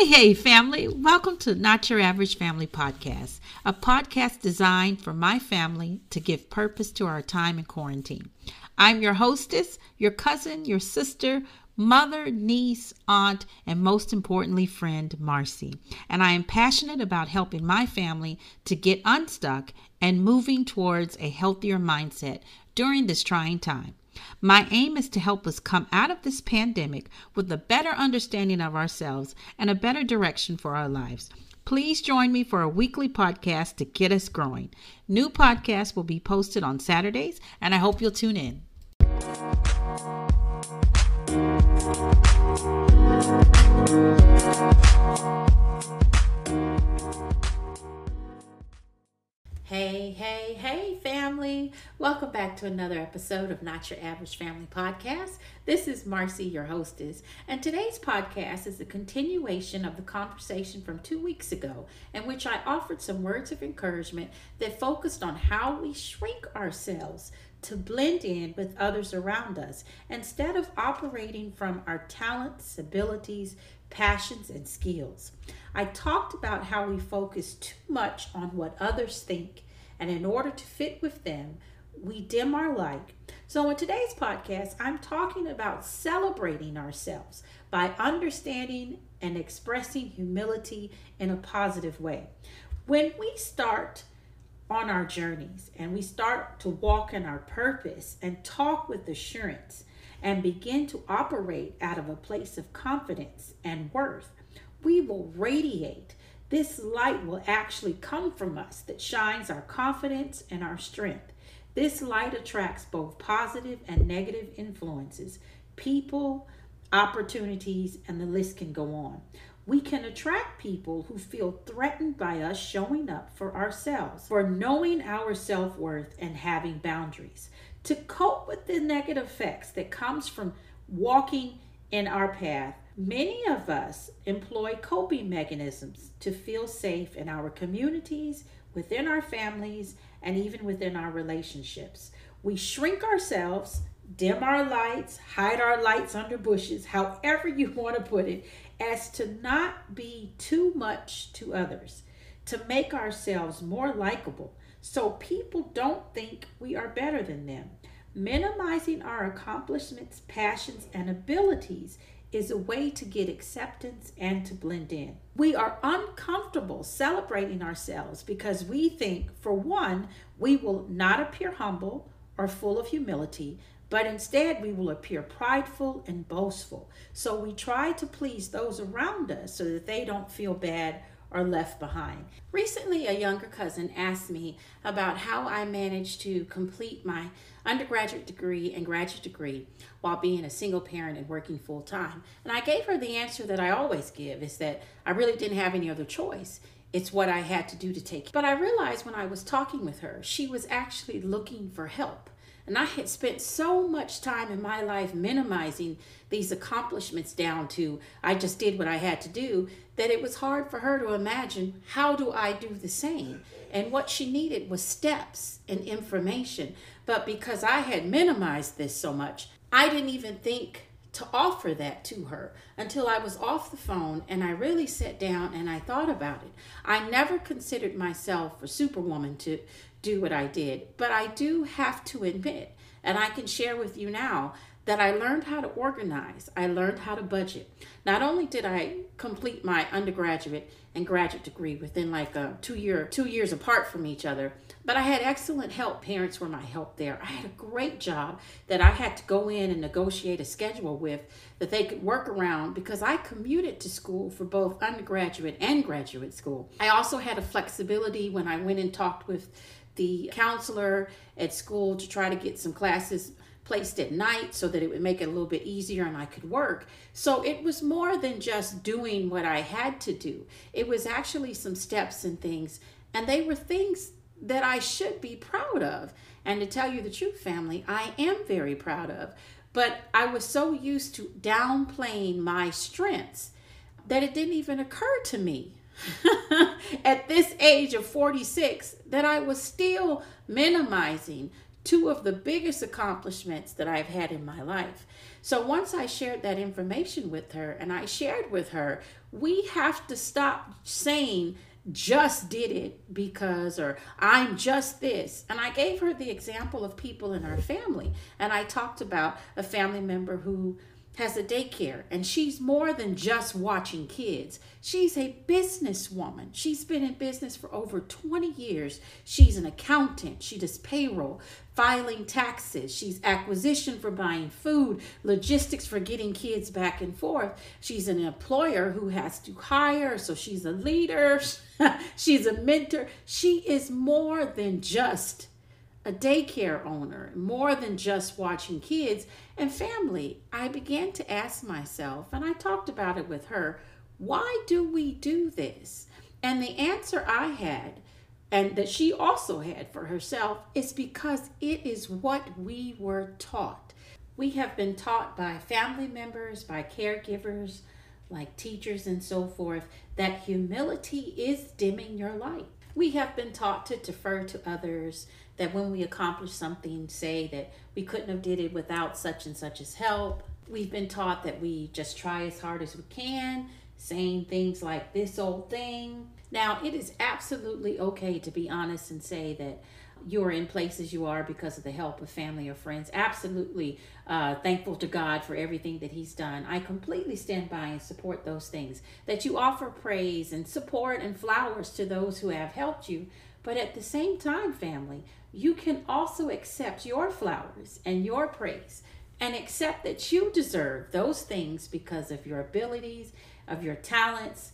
Hey, hey, family. Welcome to Not Your Average Family Podcast, a podcast designed for my family to give purpose to our time in quarantine. I'm your hostess, your cousin, your sister, mother, niece, aunt, and most importantly, friend, Marcy. And I am passionate about helping my family to get unstuck and moving towards a healthier mindset during this trying time. My aim is to help us come out of this pandemic with a better understanding of ourselves and a better direction for our lives. Please join me for a weekly podcast to get us growing. New podcasts will be posted on Saturdays, and I hope you'll tune in. Hey, hey, hey, family. Welcome back to another episode of Not Your Average Family Podcast. This is Marcy, your hostess, and today's podcast is a continuation of the conversation from two weeks ago, in which I offered some words of encouragement that focused on how we shrink ourselves to blend in with others around us instead of operating from our talents, abilities, passions, and skills. I talked about how we focus too much on what others think, and in order to fit with them, we dim our light. So, in today's podcast, I'm talking about celebrating ourselves by understanding and expressing humility in a positive way. When we start on our journeys and we start to walk in our purpose and talk with assurance and begin to operate out of a place of confidence and worth, we will radiate. This light will actually come from us that shines our confidence and our strength. This light attracts both positive and negative influences, people, opportunities, and the list can go on. We can attract people who feel threatened by us showing up for ourselves, for knowing our self worth and having boundaries. To cope with the negative effects that comes from walking in our path, many of us employ coping mechanisms to feel safe in our communities, within our families, and even within our relationships. We shrink ourselves, dim our lights, hide our lights under bushes, however you want to put it, as to not be too much to others, to make ourselves more likable so people don't think we are better than them. Minimizing our accomplishments, passions, and abilities is a way to get acceptance and to blend in. We are uncomfortable celebrating ourselves because we think, for one, we will not appear humble or full of humility, but instead we will appear prideful and boastful. So we try to please those around us so that they don't feel bad or left behind. Recently, a younger cousin asked me about how I managed to complete my undergraduate degree and graduate degree while being a single parent and working full time. And I gave her the answer that I always give is that I really didn't have any other choice. It's what I had to do to take. But I realized when I was talking with her, she was actually looking for help. And I had spent so much time in my life minimizing these accomplishments down to I just did what I had to do that it was hard for her to imagine how do I do the same. And what she needed was steps and information. But because I had minimized this so much, I didn't even think to offer that to her until I was off the phone and I really sat down and I thought about it. I never considered myself a superwoman to do what I did. But I do have to admit, and I can share with you now, that I learned how to organize. I learned how to budget. Not only did I complete my undergraduate and graduate degree within like a two year two years apart from each other, but I had excellent help. Parents were my help there. I had a great job that I had to go in and negotiate a schedule with that they could work around because I commuted to school for both undergraduate and graduate school. I also had a flexibility when I went and talked with the counselor at school to try to get some classes placed at night so that it would make it a little bit easier and I could work. So it was more than just doing what I had to do. It was actually some steps and things, and they were things that I should be proud of. And to tell you the truth, family, I am very proud of. But I was so used to downplaying my strengths that it didn't even occur to me at this age of 46 that I was still minimizing two of the biggest accomplishments that I've had in my life. So once I shared that information with her and I shared with her, we have to stop saying just did it because or I'm just this. And I gave her the example of people in our family. And I talked about a family member who has a daycare and she's more than just watching kids. She's a businesswoman. She's been in business for over 20 years. She's an accountant. She does payroll, filing taxes. She's acquisition for buying food, logistics for getting kids back and forth. She's an employer who has to hire, so she's a leader. she's a mentor. She is more than just a daycare owner, more than just watching kids and family. I began to ask myself, and I talked about it with her, why do we do this? And the answer I had, and that she also had for herself, is because it is what we were taught. We have been taught by family members, by caregivers, like teachers and so forth, that humility is dimming your light. We have been taught to defer to others, that when we accomplish something, say that we couldn't have did it without such and such as help. We've been taught that we just try as hard as we can, saying things like this old thing. Now, it is absolutely okay to be honest and say that you're in places you are because of the help of family or friends. Absolutely uh, thankful to God for everything that He's done. I completely stand by and support those things. That you offer praise and support and flowers to those who have helped you. But at the same time, family, you can also accept your flowers and your praise and accept that you deserve those things because of your abilities, of your talents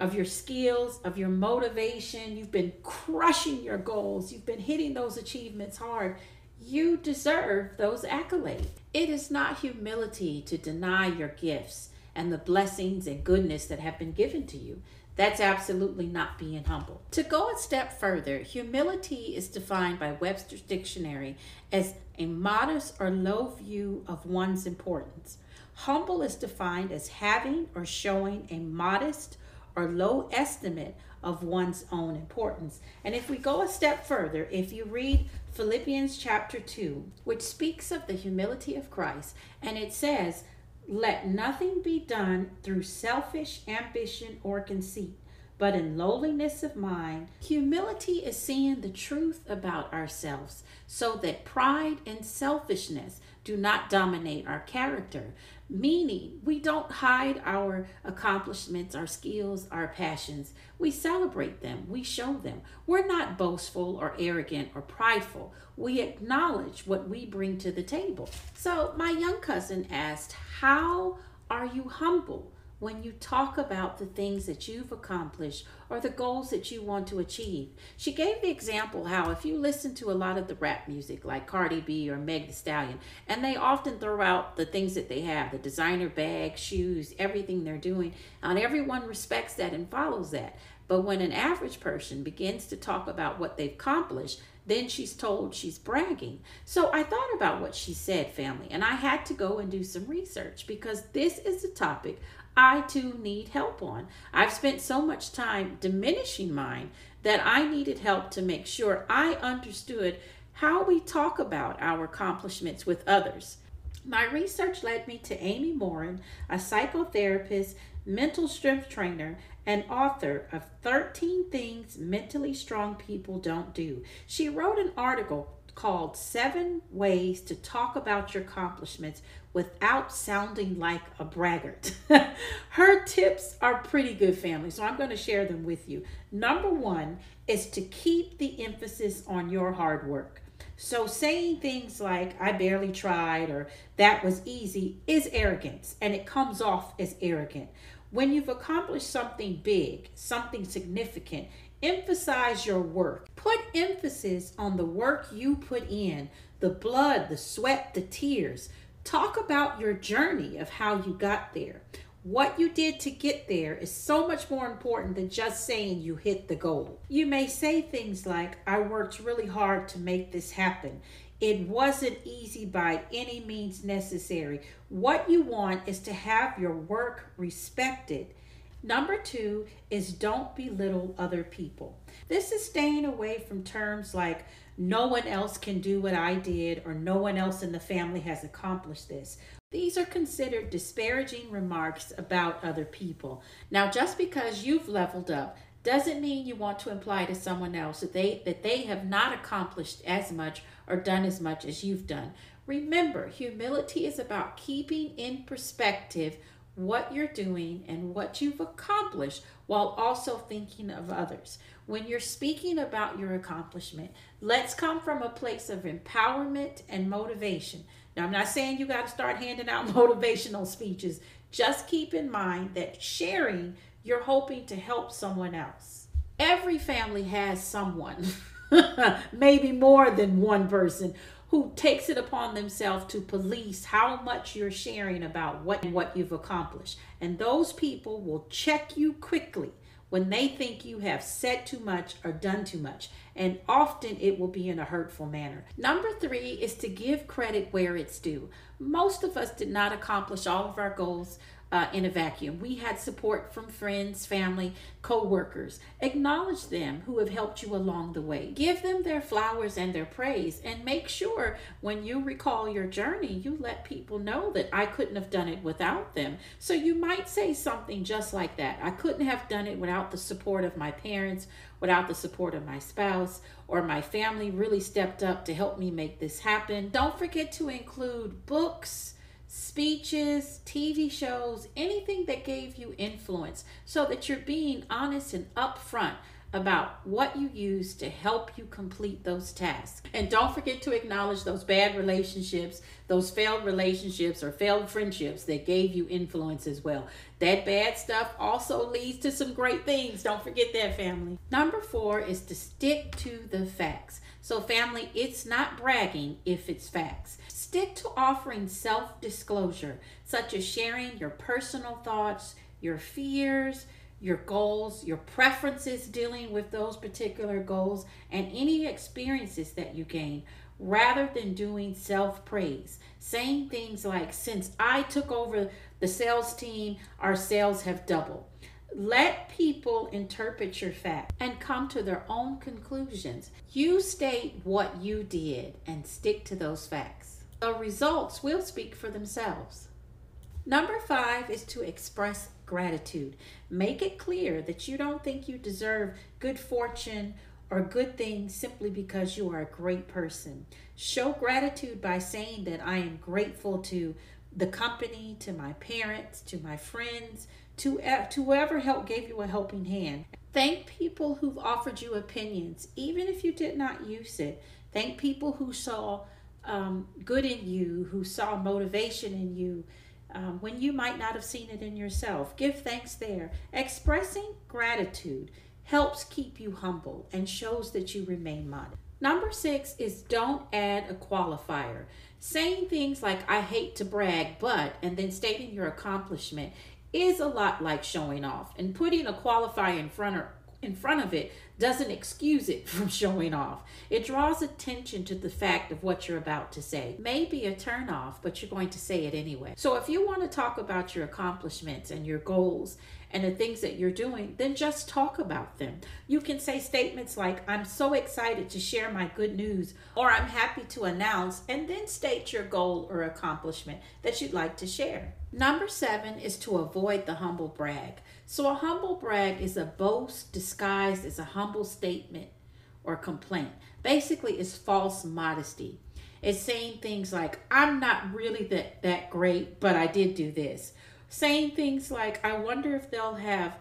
of your skills, of your motivation. You've been crushing your goals, you've been hitting those achievements hard. You deserve those accolades. It is not humility to deny your gifts and the blessings and goodness that have been given to you. That's absolutely not being humble. To go a step further, humility is defined by Webster's Dictionary as a modest or low view of one's importance. Humble is defined as having or showing a modest or low estimate of one's own importance. And if we go a step further, if you read Philippians chapter 2, which speaks of the humility of Christ, and it says, Let nothing be done through selfish ambition or conceit, but in lowliness of mind. Humility is seeing the truth about ourselves so that pride and selfishness do not dominate our character, meaning we don't hide our accomplishments, our skills, our passions. We celebrate them, we show them. We're not boastful or arrogant or prideful. We acknowledge what we bring to the table. So, my young cousin asked, How are you humble? When you talk about the things that you've accomplished or the goals that you want to achieve. She gave the example how if you listen to a lot of the rap music like Cardi B or Meg the Stallion, and they often throw out the things that they have, the designer bags, shoes, everything they're doing, and everyone respects that and follows that. But when an average person begins to talk about what they've accomplished, then she's told she's bragging. So I thought about what she said, family, and I had to go and do some research because this is a topic I too need help on. I've spent so much time diminishing mine that I needed help to make sure I understood how we talk about our accomplishments with others. My research led me to Amy Morin, a psychotherapist, mental strength trainer, and author of 13 Things Mentally Strong People Don't Do. She wrote an article called Seven Ways to Talk About Your Accomplishments Without Sounding Like a Braggart. Her tips are pretty good, family, so I'm going to share them with you. Number one is to keep the emphasis on your hard work. So, saying things like, I barely tried or that was easy is arrogance and it comes off as arrogant. When you've accomplished something big, something significant, Emphasize your work. Put emphasis on the work you put in, the blood, the sweat, the tears. Talk about your journey of how you got there. What you did to get there is so much more important than just saying you hit the goal. You may say things like, I worked really hard to make this happen. It wasn't easy by any means necessary. What you want is to have your work respected Number two is don't belittle other people. This is staying away from terms like no one else can do what I did, or no one else in the family has accomplished this. These are considered disparaging remarks about other people. Now, just because you've leveled up doesn't mean you want to imply to someone else that they that they have not accomplished as much or done as much as you've done. Remember, humility is about keeping in perspective what you're doing and what you've accomplished while also thinking of others. When you're speaking about your accomplishment, let's come from a place of empowerment and motivation. Now, I'm not saying you got to start handing out motivational speeches. Just keep in mind that sharing, you're hoping to help someone else. Every family has someone, maybe more than one person, who takes it upon themselves to police how much you're sharing about what what you've accomplished. And those people will check you quickly when they think you have said too much or done too much. And often it will be in a hurtful manner. Number three is to give credit where it's due. Most of us did not accomplish all of our goals uh, in a vacuum. We had support from friends, family, co workers. Acknowledge them who have helped you along the way. Give them their flowers and their praise, and make sure when you recall your journey, you let people know that I couldn't have done it without them. So you might say something just like that I couldn't have done it without the support of my parents, without the support of my spouse, or my family really stepped up to help me make this happen. Don't forget to include books speeches, TV shows, anything that gave you influence, so that you're being honest and upfront about what you use to help you complete those tasks. And don't forget to acknowledge those bad relationships, those failed relationships or failed friendships that gave you influence as well. That bad stuff also leads to some great things. Don't forget that, family. Number four is to stick to the facts. So, family, it's not bragging if it's facts. Stick to offering self disclosure, such as sharing your personal thoughts, your fears, your goals, your preferences dealing with those particular goals, and any experiences that you gain, rather than doing self praise. Saying things like, Since I took over the sales team, our sales have doubled. Let people interpret your facts and come to their own conclusions. You state what you did and stick to those facts. The results will speak for themselves. Number five is to express gratitude. Make it clear that you don't think you deserve good fortune or good things simply because you are a great person. Show gratitude by saying that I am grateful to the company, to my parents, to my friends, to, to whoever helped gave you a helping hand. Thank people who've offered you opinions, even if you did not use it. Thank people who saw um, good in you, who saw motivation in you. Um, when you might not have seen it in yourself. Give thanks there. Expressing gratitude helps keep you humble and shows that you remain modest. Number six is don't add a qualifier. Saying things like, I hate to brag, but, and then stating your accomplishment is a lot like showing off. And putting a qualifier in front of in front of it doesn't excuse it from showing off. It draws attention to the fact of what you're about to say. Maybe a turnoff, but you're going to say it anyway. So if you want to talk about your accomplishments and your goals and the things that you're doing, then just talk about them. You can say statements like, I'm so excited to share my good news, or I'm happy to announce, and then state your goal or accomplishment that you'd like to share. Number seven is to avoid the humble brag. So, a humble brag is a boast disguised as a humble statement or complaint. Basically, it's false modesty. It's saying things like, I'm not really that, that great, but I did do this. Saying things like, I wonder if they'll have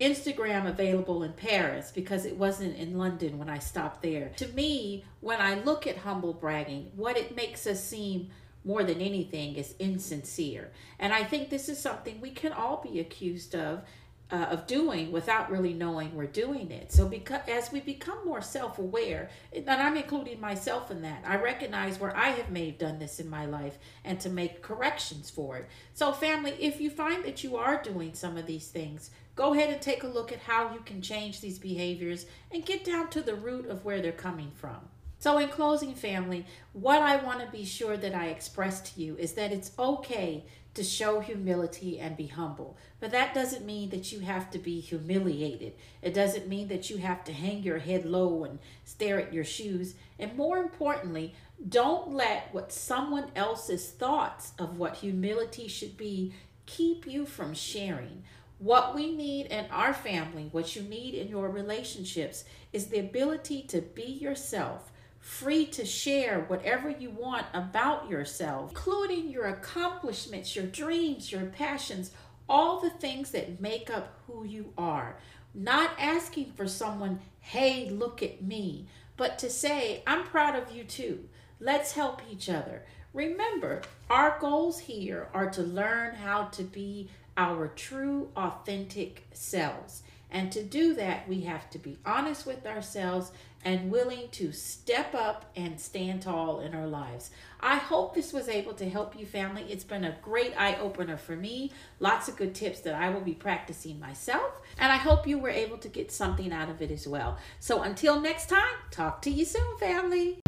Instagram available in Paris because it wasn't in London when I stopped there. To me, when I look at humble bragging, what it makes us seem more than anything is insincere. And I think this is something we can all be accused of uh, of doing without really knowing we're doing it. So because as we become more self-aware, and I'm including myself in that, I recognize where I have have done this in my life and to make corrections for it. So family, if you find that you are doing some of these things, go ahead and take a look at how you can change these behaviors and get down to the root of where they're coming from. So, in closing, family, what I want to be sure that I express to you is that it's okay to show humility and be humble. But that doesn't mean that you have to be humiliated. It doesn't mean that you have to hang your head low and stare at your shoes. And more importantly, don't let what someone else's thoughts of what humility should be keep you from sharing. What we need in our family, what you need in your relationships, is the ability to be yourself, free to share whatever you want about yourself, including your accomplishments, your dreams, your passions, all the things that make up who you are. Not asking for someone, hey, look at me, but to say, I'm proud of you too. Let's help each other. Remember, our goals here are to learn how to be our true, authentic selves. And to do that, we have to be honest with ourselves and willing to step up and stand tall in our lives. I hope this was able to help you, family. It's been a great eye opener for me. Lots of good tips that I will be practicing myself. And I hope you were able to get something out of it as well. So until next time, talk to you soon, family.